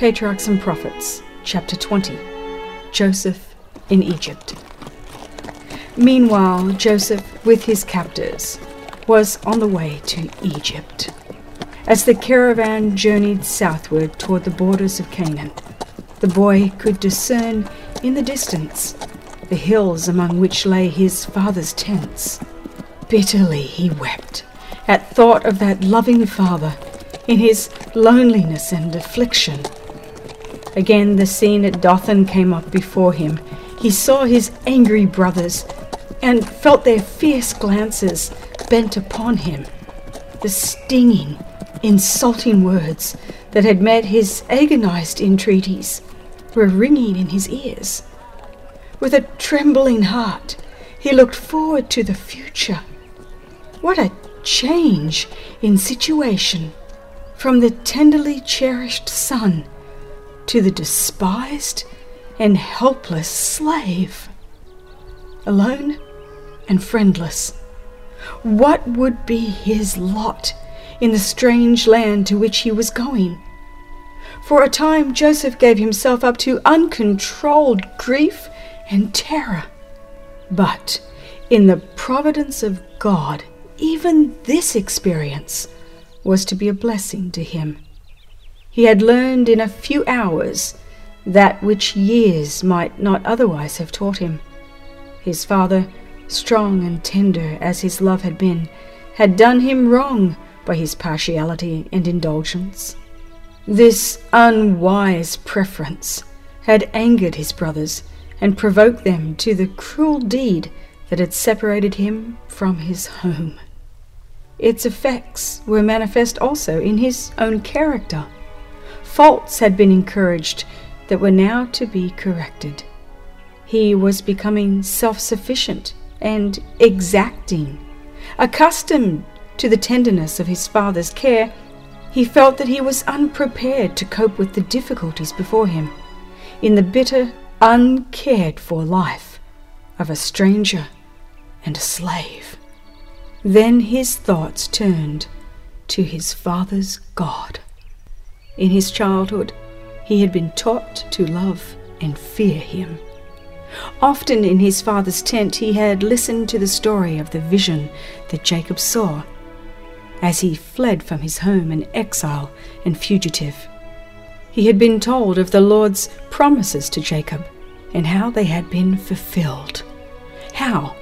Patriarchs and Prophets, chapter 20 Joseph in Egypt. Meanwhile, Joseph, with his captors, was on the way to Egypt. As the caravan journeyed southward toward the borders of Canaan, the boy could discern in the distance the hills among which lay his father's tents. Bitterly he wept at thought of that loving father in his loneliness and affliction. Again the scene at Dothan came up before him. He saw his angry brothers and felt their fierce glances bent upon him. The stinging, insulting words that had met his agonized entreaties were ringing in his ears. With a trembling heart, he looked forward to the future. What a change in situation from the tenderly cherished son to the despised and helpless slave. Alone and friendless, what would be his lot in the strange land to which he was going? For a time, Joseph gave himself up to uncontrolled grief and terror. But in the providence of God, even this experience was to be a blessing to him. He had learned in a few hours that which years might not otherwise have taught him. His father, strong and tender as his love had been, had done him wrong by his partiality and indulgence. This unwise preference had angered his brothers and provoked them to the cruel deed that had separated him from his home. Its effects were manifest also in his own character. Faults had been encouraged that were now to be corrected. He was becoming self sufficient and exacting. Accustomed to the tenderness of his father's care, he felt that he was unprepared to cope with the difficulties before him in the bitter, uncared for life of a stranger and a slave. Then his thoughts turned to his father's God. In his childhood, he had been taught to love and fear him. Often in his father's tent, he had listened to the story of the vision that Jacob saw as he fled from his home in exile and fugitive. He had been told of the Lord's promises to Jacob and how they had been fulfilled. How,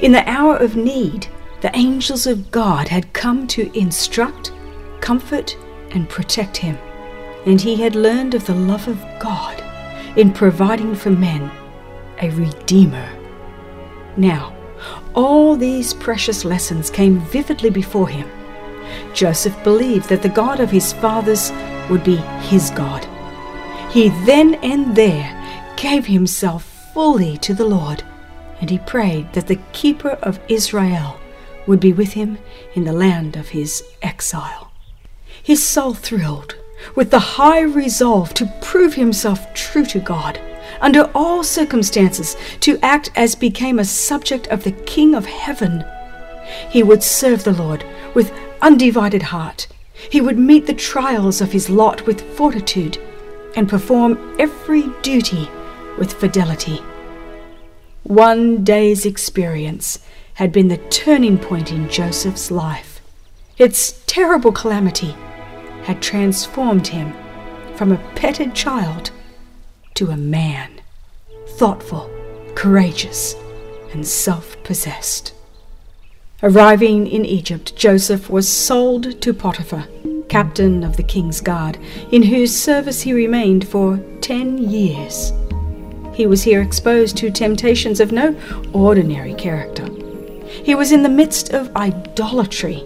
in the hour of need, the angels of God had come to instruct, comfort, and protect him, and he had learned of the love of God in providing for men a Redeemer. Now, all these precious lessons came vividly before him. Joseph believed that the God of his fathers would be his God. He then and there gave himself fully to the Lord, and he prayed that the keeper of Israel would be with him in the land of his exile. His soul thrilled with the high resolve to prove himself true to God, under all circumstances, to act as became a subject of the King of heaven. He would serve the Lord with undivided heart. He would meet the trials of his lot with fortitude and perform every duty with fidelity. One day's experience had been the turning point in Joseph's life. Its terrible calamity had transformed him from a petted child to a man, thoughtful, courageous, and self possessed. Arriving in Egypt, Joseph was sold to Potiphar, captain of the king's guard, in whose service he remained for ten years. He was here exposed to temptations of no ordinary character. He was in the midst of idolatry.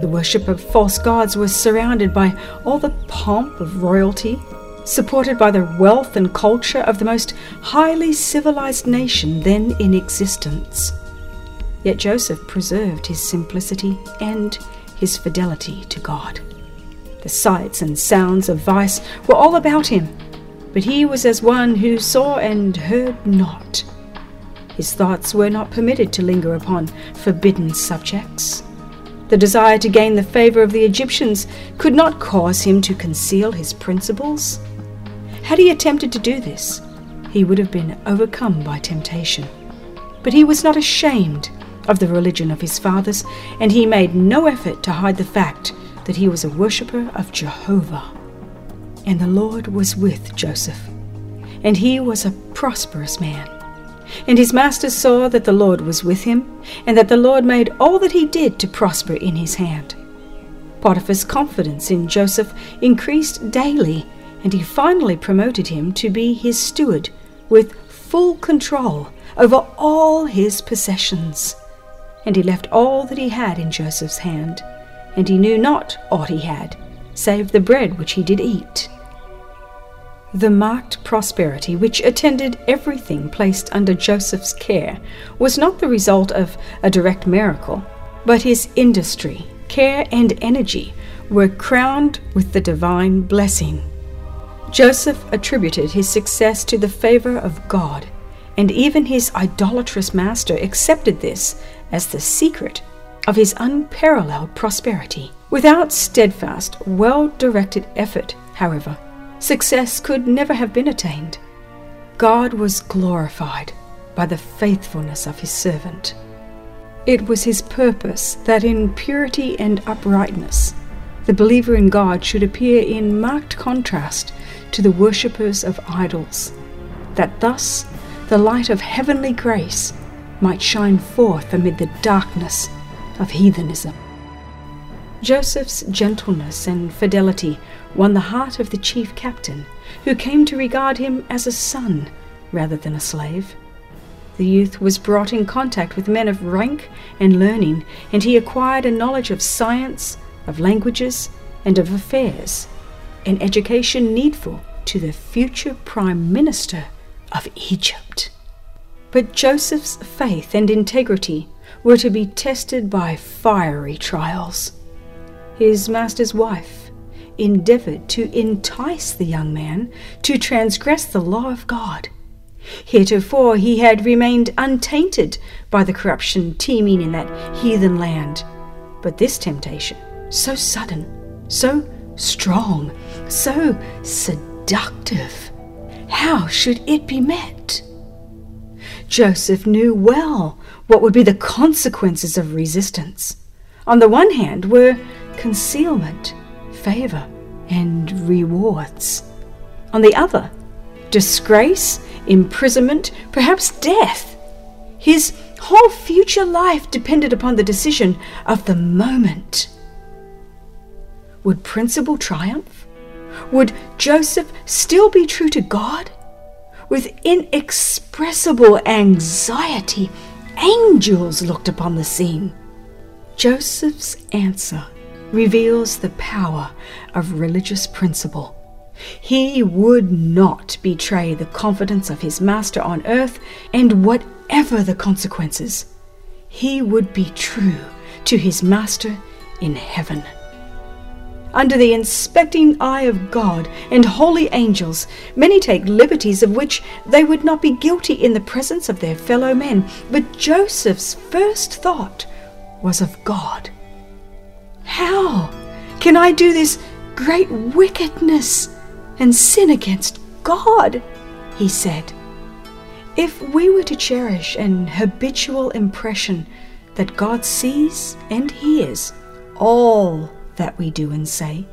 The worship of false gods was surrounded by all the pomp of royalty, supported by the wealth and culture of the most highly civilized nation then in existence. Yet Joseph preserved his simplicity and his fidelity to God. The sights and sounds of vice were all about him, but he was as one who saw and heard not. His thoughts were not permitted to linger upon forbidden subjects. The desire to gain the favor of the Egyptians could not cause him to conceal his principles. Had he attempted to do this, he would have been overcome by temptation. But he was not ashamed of the religion of his fathers, and he made no effort to hide the fact that he was a worshipper of Jehovah. And the Lord was with Joseph, and he was a prosperous man. And his master saw that the Lord was with him, and that the Lord made all that he did to prosper in his hand. Potiphar's confidence in Joseph increased daily, and he finally promoted him to be his steward, with full control over all his possessions. And he left all that he had in Joseph's hand, and he knew not aught he had, save the bread which he did eat. The marked prosperity which attended everything placed under Joseph's care was not the result of a direct miracle, but his industry, care, and energy were crowned with the divine blessing. Joseph attributed his success to the favor of God, and even his idolatrous master accepted this as the secret of his unparalleled prosperity. Without steadfast, well directed effort, however, success could never have been attained. God was glorified by the faithfulness of his servant. It was his purpose that in purity and uprightness, the believer in God should appear in marked contrast to the worshippers of idols, that thus the light of heavenly grace might shine forth amid the darkness of heathenism. Joseph's gentleness and fidelity won the heart of the chief captain, who came to regard him as a son rather than a slave. The youth was brought in contact with men of rank and learning, and he acquired a knowledge of science, of languages, and of affairs, an education needful to the future prime minister of Egypt. But Joseph's faith and integrity were to be tested by fiery trials. His master's wife endeavored to entice the young man to transgress the law of God. Heretofore he had remained untainted by the corruption teeming in that heathen land. But this temptation, so sudden, so strong, so seductive, how should it be met? Joseph knew well what would be the consequences of resistance. On the one hand were concealment, favor, and rewards. On the other, disgrace, imprisonment, perhaps death. His whole future life depended upon the decision of the moment. Would principle triumph? Would Joseph still be true to God? With inexpressible anxiety, angels looked upon the scene. Joseph's answer reveals the power of religious principle. He would not betray the confidence of his master on earth, and whatever the consequences, he would be true to his master in heaven under the inspecting eye of God and holy angels, many take liberties of which they would not be guilty in the presence of their fellow men. But Joseph's first thought was of God. How can I do this great wickedness and sin against God? He said. If we were to cherish an habitual impression that God sees and hears all that we do and say,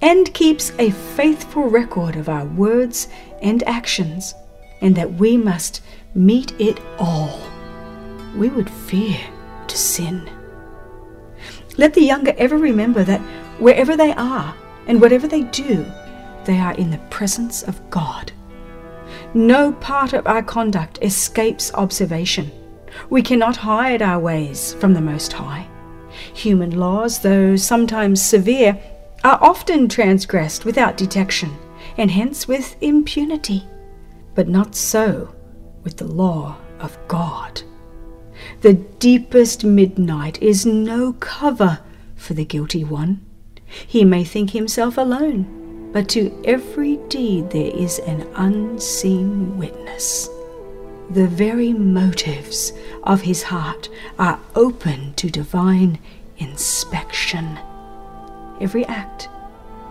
and keeps a faithful record of our words and actions, and that we must meet it all, we would fear to sin. Let the younger ever remember that wherever they are and whatever they do, they are in the presence of God. No part of our conduct escapes observation. We cannot hide our ways from the Most High. Human laws, though sometimes severe, are often transgressed without detection, and hence with impunity. But not so with the law of God. The deepest midnight is no cover for the guilty one. He may think himself alone, but to every deed there is an unseen witness. The very motives of his heart are open to divine inspection. Every act,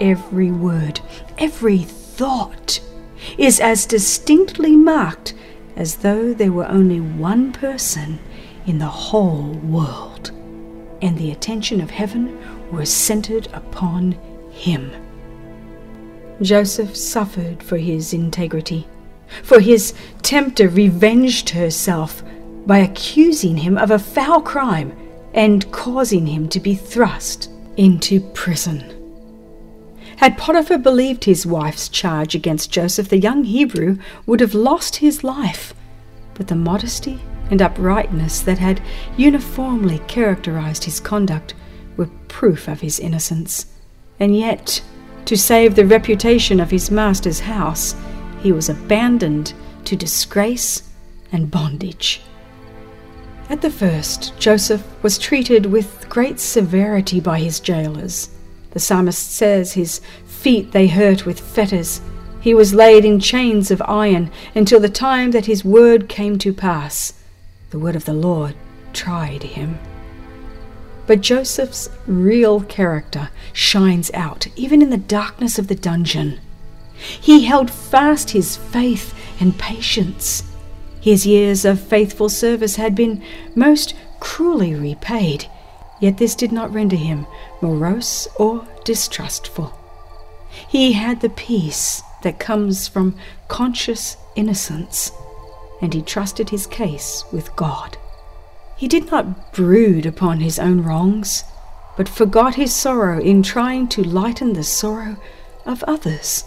every word, every thought is as distinctly marked as though there were only one person in the whole world, and the attention of heaven was centered upon him. Joseph suffered for his integrity, for his tempter revenged herself by accusing him of a foul crime and causing him to be thrust into prison. Had Potiphar believed his wife's charge against Joseph, the young Hebrew would have lost his life. But the modesty and uprightness that had uniformly characterized his conduct were proof of his innocence. And yet, to save the reputation of his master's house, he was abandoned to disgrace and bondage. At the first, Joseph was treated with great severity by his jailers. The psalmist says his feet they hurt with fetters. He was laid in chains of iron until the time that his word came to pass. The word of the Lord tried him. But Joseph's real character shines out even in the darkness of the dungeon. He held fast his faith and patience. His years of faithful service had been most cruelly repaid. Yet this did not render him morose or distrustful. He had the peace that comes from conscious innocence, and he trusted his case with God. He did not brood upon his own wrongs, but forgot his sorrow in trying to lighten the sorrow of others.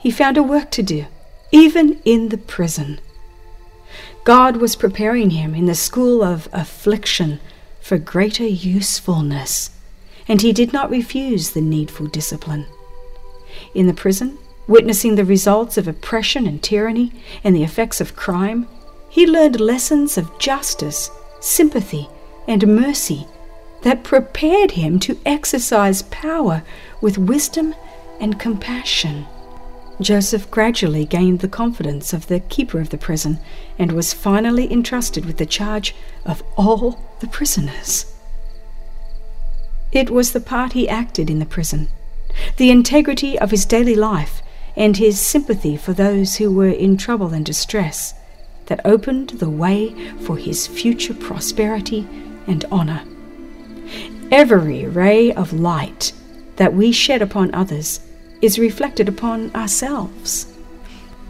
He found a work to do, even in the prison. God was preparing him in the school of affliction for greater usefulness, and he did not refuse the needful discipline. In the prison, witnessing the results of oppression and tyranny and the effects of crime, he learned lessons of justice, sympathy, and mercy that prepared him to exercise power with wisdom and compassion. Joseph gradually gained the confidence of the keeper of the prison and was finally entrusted with the charge of all the prisoners. It was the part he acted in the prison, the integrity of his daily life, and his sympathy for those who were in trouble and distress that opened the way for his future prosperity and honor. Every ray of light that we shed upon others is reflected upon ourselves.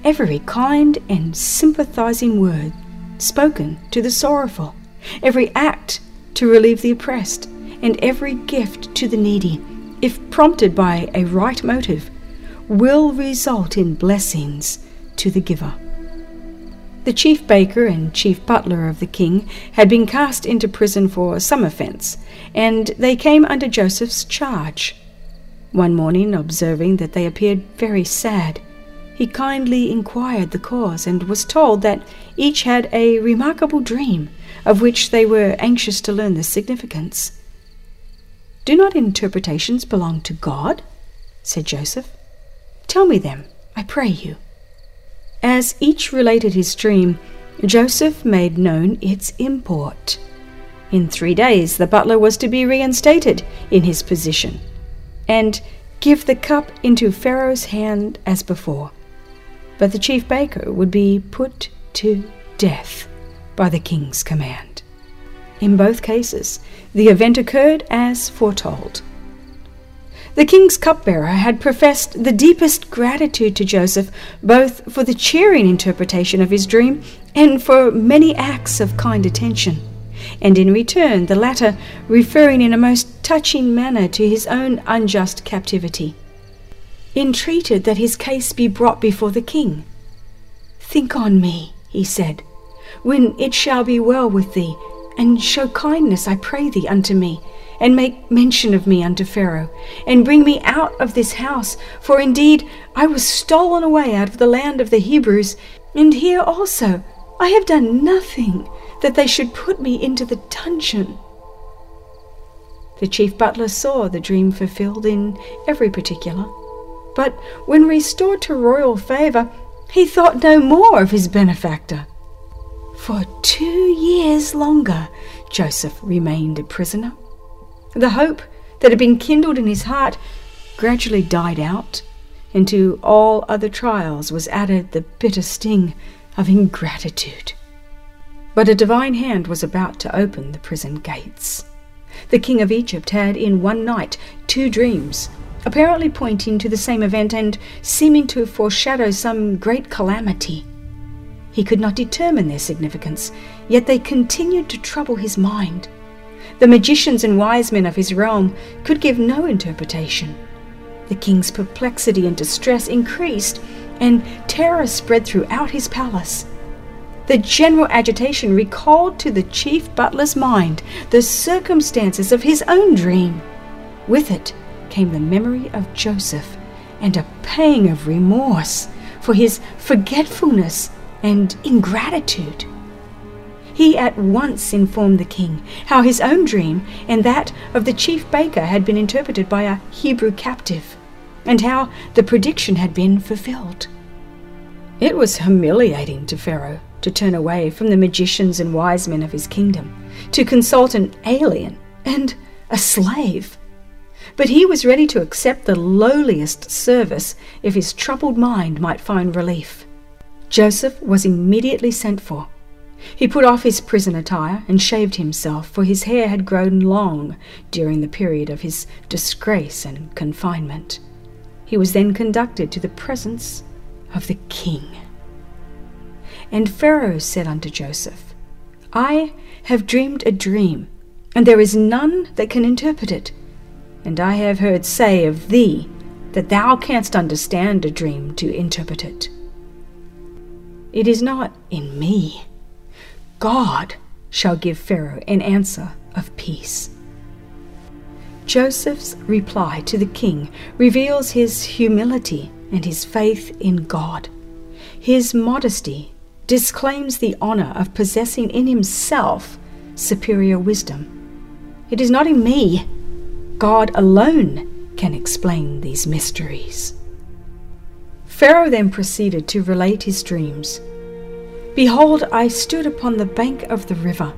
Every kind and sympathizing word spoken to the sorrowful, every act to relieve the oppressed, and every gift to the needy, if prompted by a right motive, will result in blessings to the giver. The chief baker and chief butler of the king had been cast into prison for some offense, and they came under Joseph's charge. One morning, observing that they appeared very sad, he kindly inquired the cause and was told that each had a remarkable dream of which they were anxious to learn the significance. Do not interpretations belong to God? said Joseph. Tell me them, I pray you. As each related his dream, Joseph made known its import. In three days the butler was to be reinstated in his position and give the cup into Pharaoh's hand as before. But the chief baker would be put to death by the king's command. In both cases, the event occurred as foretold. The king's cupbearer had professed the deepest gratitude to Joseph, both for the cheering interpretation of his dream and for many acts of kind attention and in return the latter referring in a most touching manner to his own unjust captivity, entreated that his case be brought before the king. Think on me, he said, when it shall be well with thee, and show kindness, I pray thee, unto me, and make mention of me unto Pharaoh, and bring me out of this house, for indeed I was stolen away out of the land of the Hebrews, and here also I have done nothing that they should put me into the dungeon. The chief butler saw the dream fulfilled in every particular, but when restored to royal favour, he thought no more of his benefactor. For two years longer, Joseph remained a prisoner. The hope that had been kindled in his heart gradually died out, and to all other trials was added the bitter sting of ingratitude. But a divine hand was about to open the prison gates. The king of Egypt had in one night two dreams, apparently pointing to the same event and seeming to foreshadow some great calamity. He could not determine their significance, yet they continued to trouble his mind. The magicians and wise men of his realm could give no interpretation. The king's perplexity and distress increased, and terror spread throughout his palace. The general agitation recalled to the chief butler's mind the circumstances of his own dream. With it came the memory of Joseph and a pang of remorse for his forgetfulness and ingratitude. He at once informed the king how his own dream and that of the chief baker had been interpreted by a Hebrew captive and how the prediction had been fulfilled. It was humiliating to Pharaoh to turn away from the magicians and wise men of his kingdom, to consult an alien and a slave. But he was ready to accept the lowliest service if his troubled mind might find relief. Joseph was immediately sent for. He put off his prison attire and shaved himself, for his hair had grown long during the period of his disgrace and confinement. He was then conducted to the presence of the king. And Pharaoh said unto Joseph, I have dreamed a dream, and there is none that can interpret it. And I have heard say of thee that thou canst understand a dream to interpret it. It is not in me. God shall give Pharaoh an answer of peace. Joseph's reply to the king reveals his humility and his faith in God. His modesty disclaims the honor of possessing in himself superior wisdom. It is not in me. God alone can explain these mysteries. Pharaoh then proceeded to relate his dreams. Behold, I stood upon the bank of the river,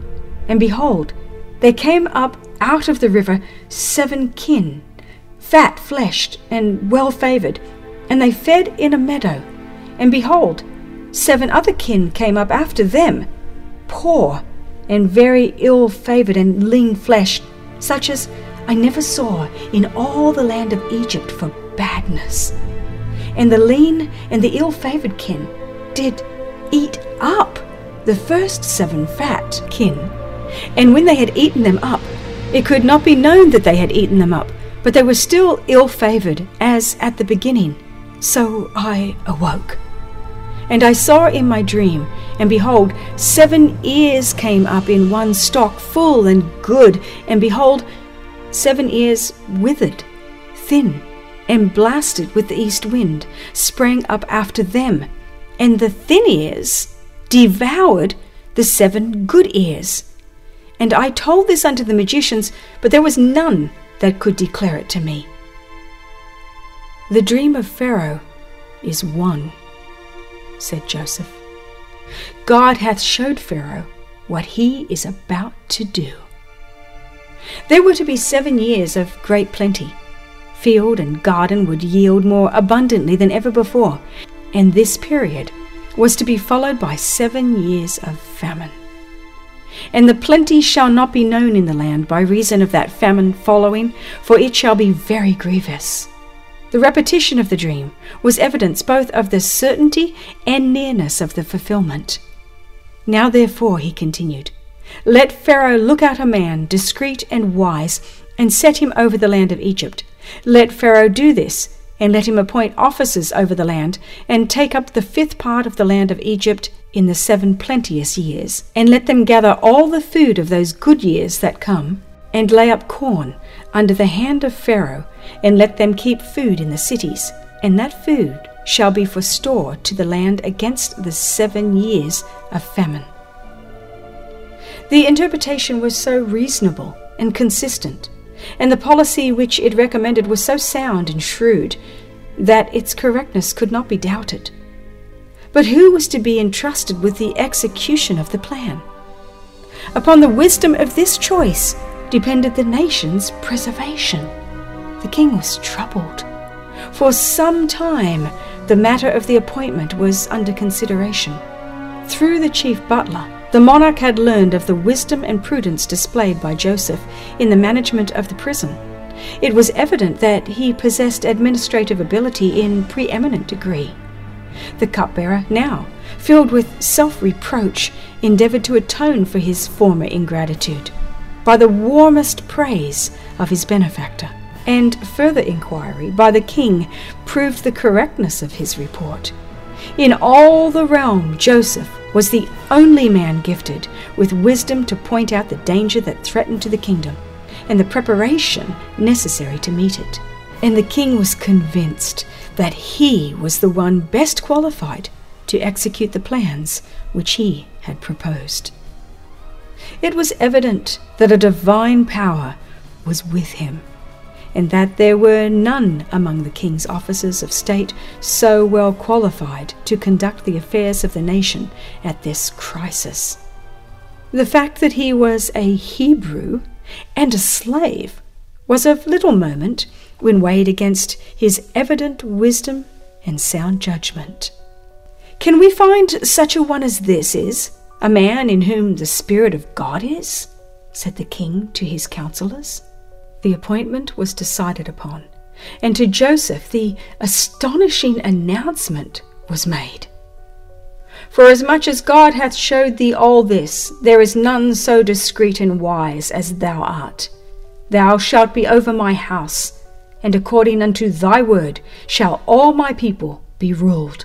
and behold, there came up out of the river seven kin, fat fleshed and well favored, and they fed in a meadow. And behold, seven other kin came up after them, poor and very ill favored and lean fleshed, such as I never saw in all the land of Egypt for badness. And the lean and the ill favored kin did eat up the first seven fat kin. And when they had eaten them up, it could not be known that they had eaten them up, but they were still ill favored, as at the beginning. So I awoke. And I saw in my dream, and behold, seven ears came up in one stalk, full and good, and behold, seven ears withered, thin, and blasted with the east wind, sprang up after them, and the thin ears devoured the seven good ears. And I told this unto the magicians, but there was none that could declare it to me. The dream of Pharaoh is one, said Joseph. God hath showed Pharaoh what he is about to do. There were to be seven years of great plenty. Field and garden would yield more abundantly than ever before, and this period was to be followed by seven years of famine. And the plenty shall not be known in the land by reason of that famine following, for it shall be very grievous. The repetition of the dream was evidence both of the certainty and nearness of the fulfillment. Now, therefore, he continued, let Pharaoh look out a man discreet and wise, and set him over the land of Egypt. Let Pharaoh do this, and let him appoint officers over the land, and take up the fifth part of the land of Egypt in the seven plenteous years, and let them gather all the food of those good years that come, and lay up corn under the hand of Pharaoh, and let them keep food in the cities, and that food shall be for store to the land against the seven years of famine. The interpretation was so reasonable and consistent, and the policy which it recommended was so sound and shrewd, that its correctness could not be doubted. But who was to be entrusted with the execution of the plan? Upon the wisdom of this choice depended the nation's preservation. The king was troubled, For some time, the matter of the appointment was under consideration. Through the chief butler, the monarch had learned of the wisdom and prudence displayed by Joseph in the management of the prison. It was evident that he possessed administrative ability in preeminent degree. The cupbearer now, filled with self reproach, endeavored to atone for his former ingratitude by the warmest praise of his benefactor, and further inquiry by the king proved the correctness of his report. In all the realm, Joseph was the only man gifted with wisdom to point out the danger that threatened to the kingdom and the preparation necessary to meet it. And the king was convinced that he was the one best qualified to execute the plans which he had proposed. It was evident that a divine power was with him, and that there were none among the king's officers of state so well qualified to conduct the affairs of the nation at this crisis. The fact that he was a Hebrew and a slave was of little moment when weighed against his evident wisdom and sound judgment. Can we find such a one as this is, a man in whom the Spirit of God is? said the king to his counselors. The appointment was decided upon, and to Joseph the astonishing announcement was made. For as much as God hath showed thee all this, there is none so discreet and wise as thou art. Thou shalt be over my house, and according unto thy word shall all my people be ruled.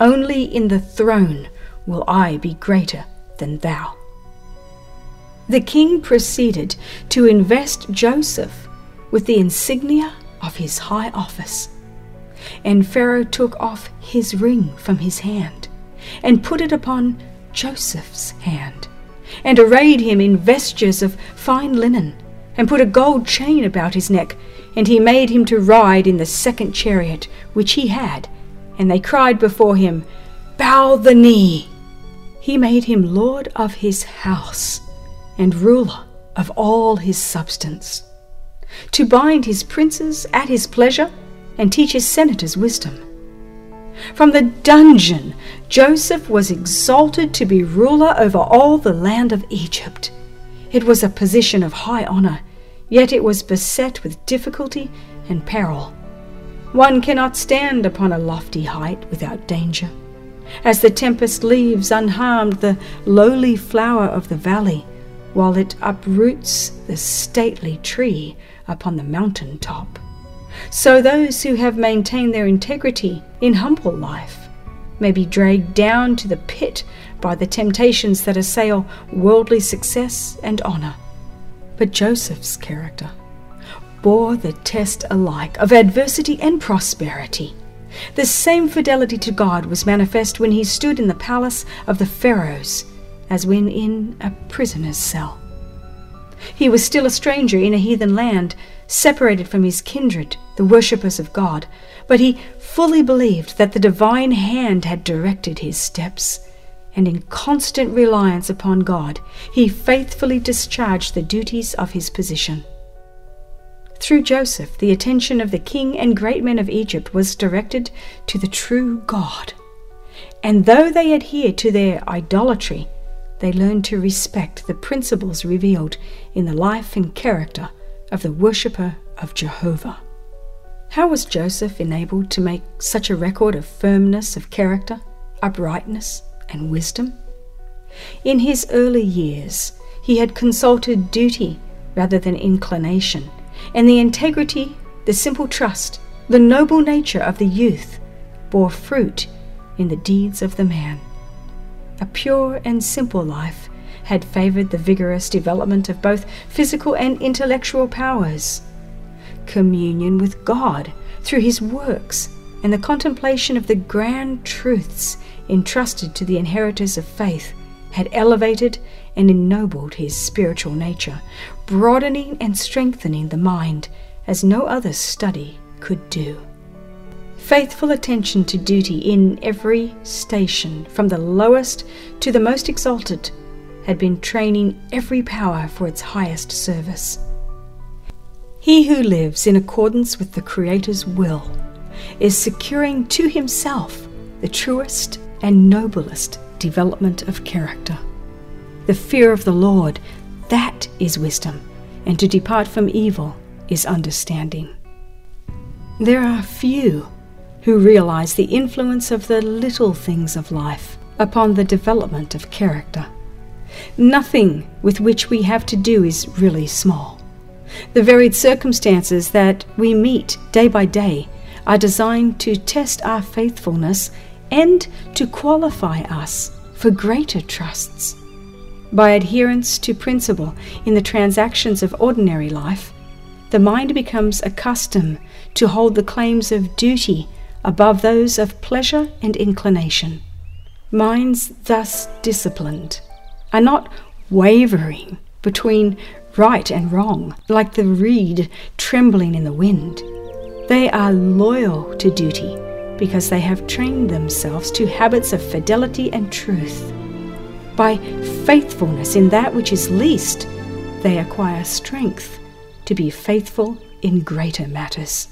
Only in the throne will I be greater than thou. The king proceeded to invest Joseph with the insignia of his high office. And Pharaoh took off his ring from his hand and put it upon Joseph's hand, and arrayed him in vestures of fine linen, and put a gold chain about his neck, and he made him to ride in the second chariot which he had, and they cried before him, Bow the knee. He made him lord of his house, and ruler of all his substance, to bind his princes at his pleasure, and teach his senators wisdom. From the dungeon, Joseph was exalted to be ruler over all the land of Egypt. It was a position of high honor, yet it was beset with difficulty and peril. One cannot stand upon a lofty height without danger. As the tempest leaves unharmed the lowly flower of the valley, while it uproots the stately tree upon the mountain top. So those who have maintained their integrity in humble life may be dragged down to the pit by the temptations that assail worldly success and honor. But Joseph's character bore the test alike of adversity and prosperity. The same fidelity to God was manifest when he stood in the palace of the Pharaohs as when in a prisoner's cell. He was still a stranger in a heathen land, separated from his kindred, the worshippers of God, but he fully believed that the divine hand had directed his steps, and in constant reliance upon God, he faithfully discharged the duties of his position. Through Joseph, the attention of the king and great men of Egypt was directed to the true God. And though they adhered to their idolatry, they learn to respect the principles revealed in the life and character of the worshipper of Jehovah. How was Joseph enabled to make such a record of firmness of character, uprightness, and wisdom? In his early years, he had consulted duty rather than inclination and the integrity, the simple trust, the noble nature of the youth bore fruit in the deeds of the man. A pure and simple life had favored the vigorous development of both physical and intellectual powers. Communion with God through his works and the contemplation of the grand truths entrusted to the inheritors of faith had elevated and ennobled his spiritual nature, broadening and strengthening the mind as no other study could do. Faithful attention to duty in every station, from the lowest to the most exalted, had been training every power for its highest service. He who lives in accordance with the Creator's will is securing to himself the truest and noblest development of character. The fear of the Lord, that is wisdom, and to depart from evil is understanding. There are few who realize the influence of the little things of life upon the development of character. Nothing with which we have to do is really small. The varied circumstances that we meet day by day are designed to test our faithfulness and to qualify us for greater trusts. By adherence to principle in the transactions of ordinary life, the mind becomes accustomed to hold the claims of duty above those of pleasure and inclination. Minds thus disciplined are not wavering between right and wrong, like the reed trembling in the wind. They are loyal to duty because they have trained themselves to habits of fidelity and truth. By faithfulness in that which is least, they acquire strength to be faithful in greater matters.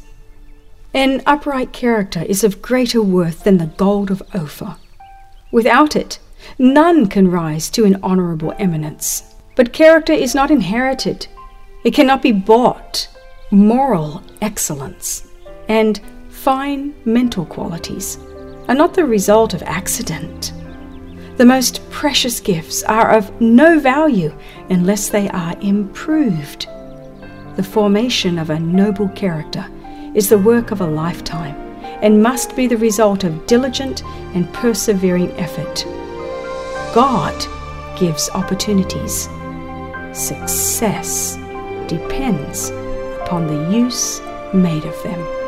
An upright character is of greater worth than the gold of Ophir. Without it, none can rise to an honorable eminence. But character is not inherited, it cannot be bought. Moral excellence and fine mental qualities are not the result of accident. The most precious gifts are of no value unless they are improved. The formation of a noble character is the work of a lifetime and must be the result of diligent and persevering effort. God gives opportunities. Success depends upon the use made of them.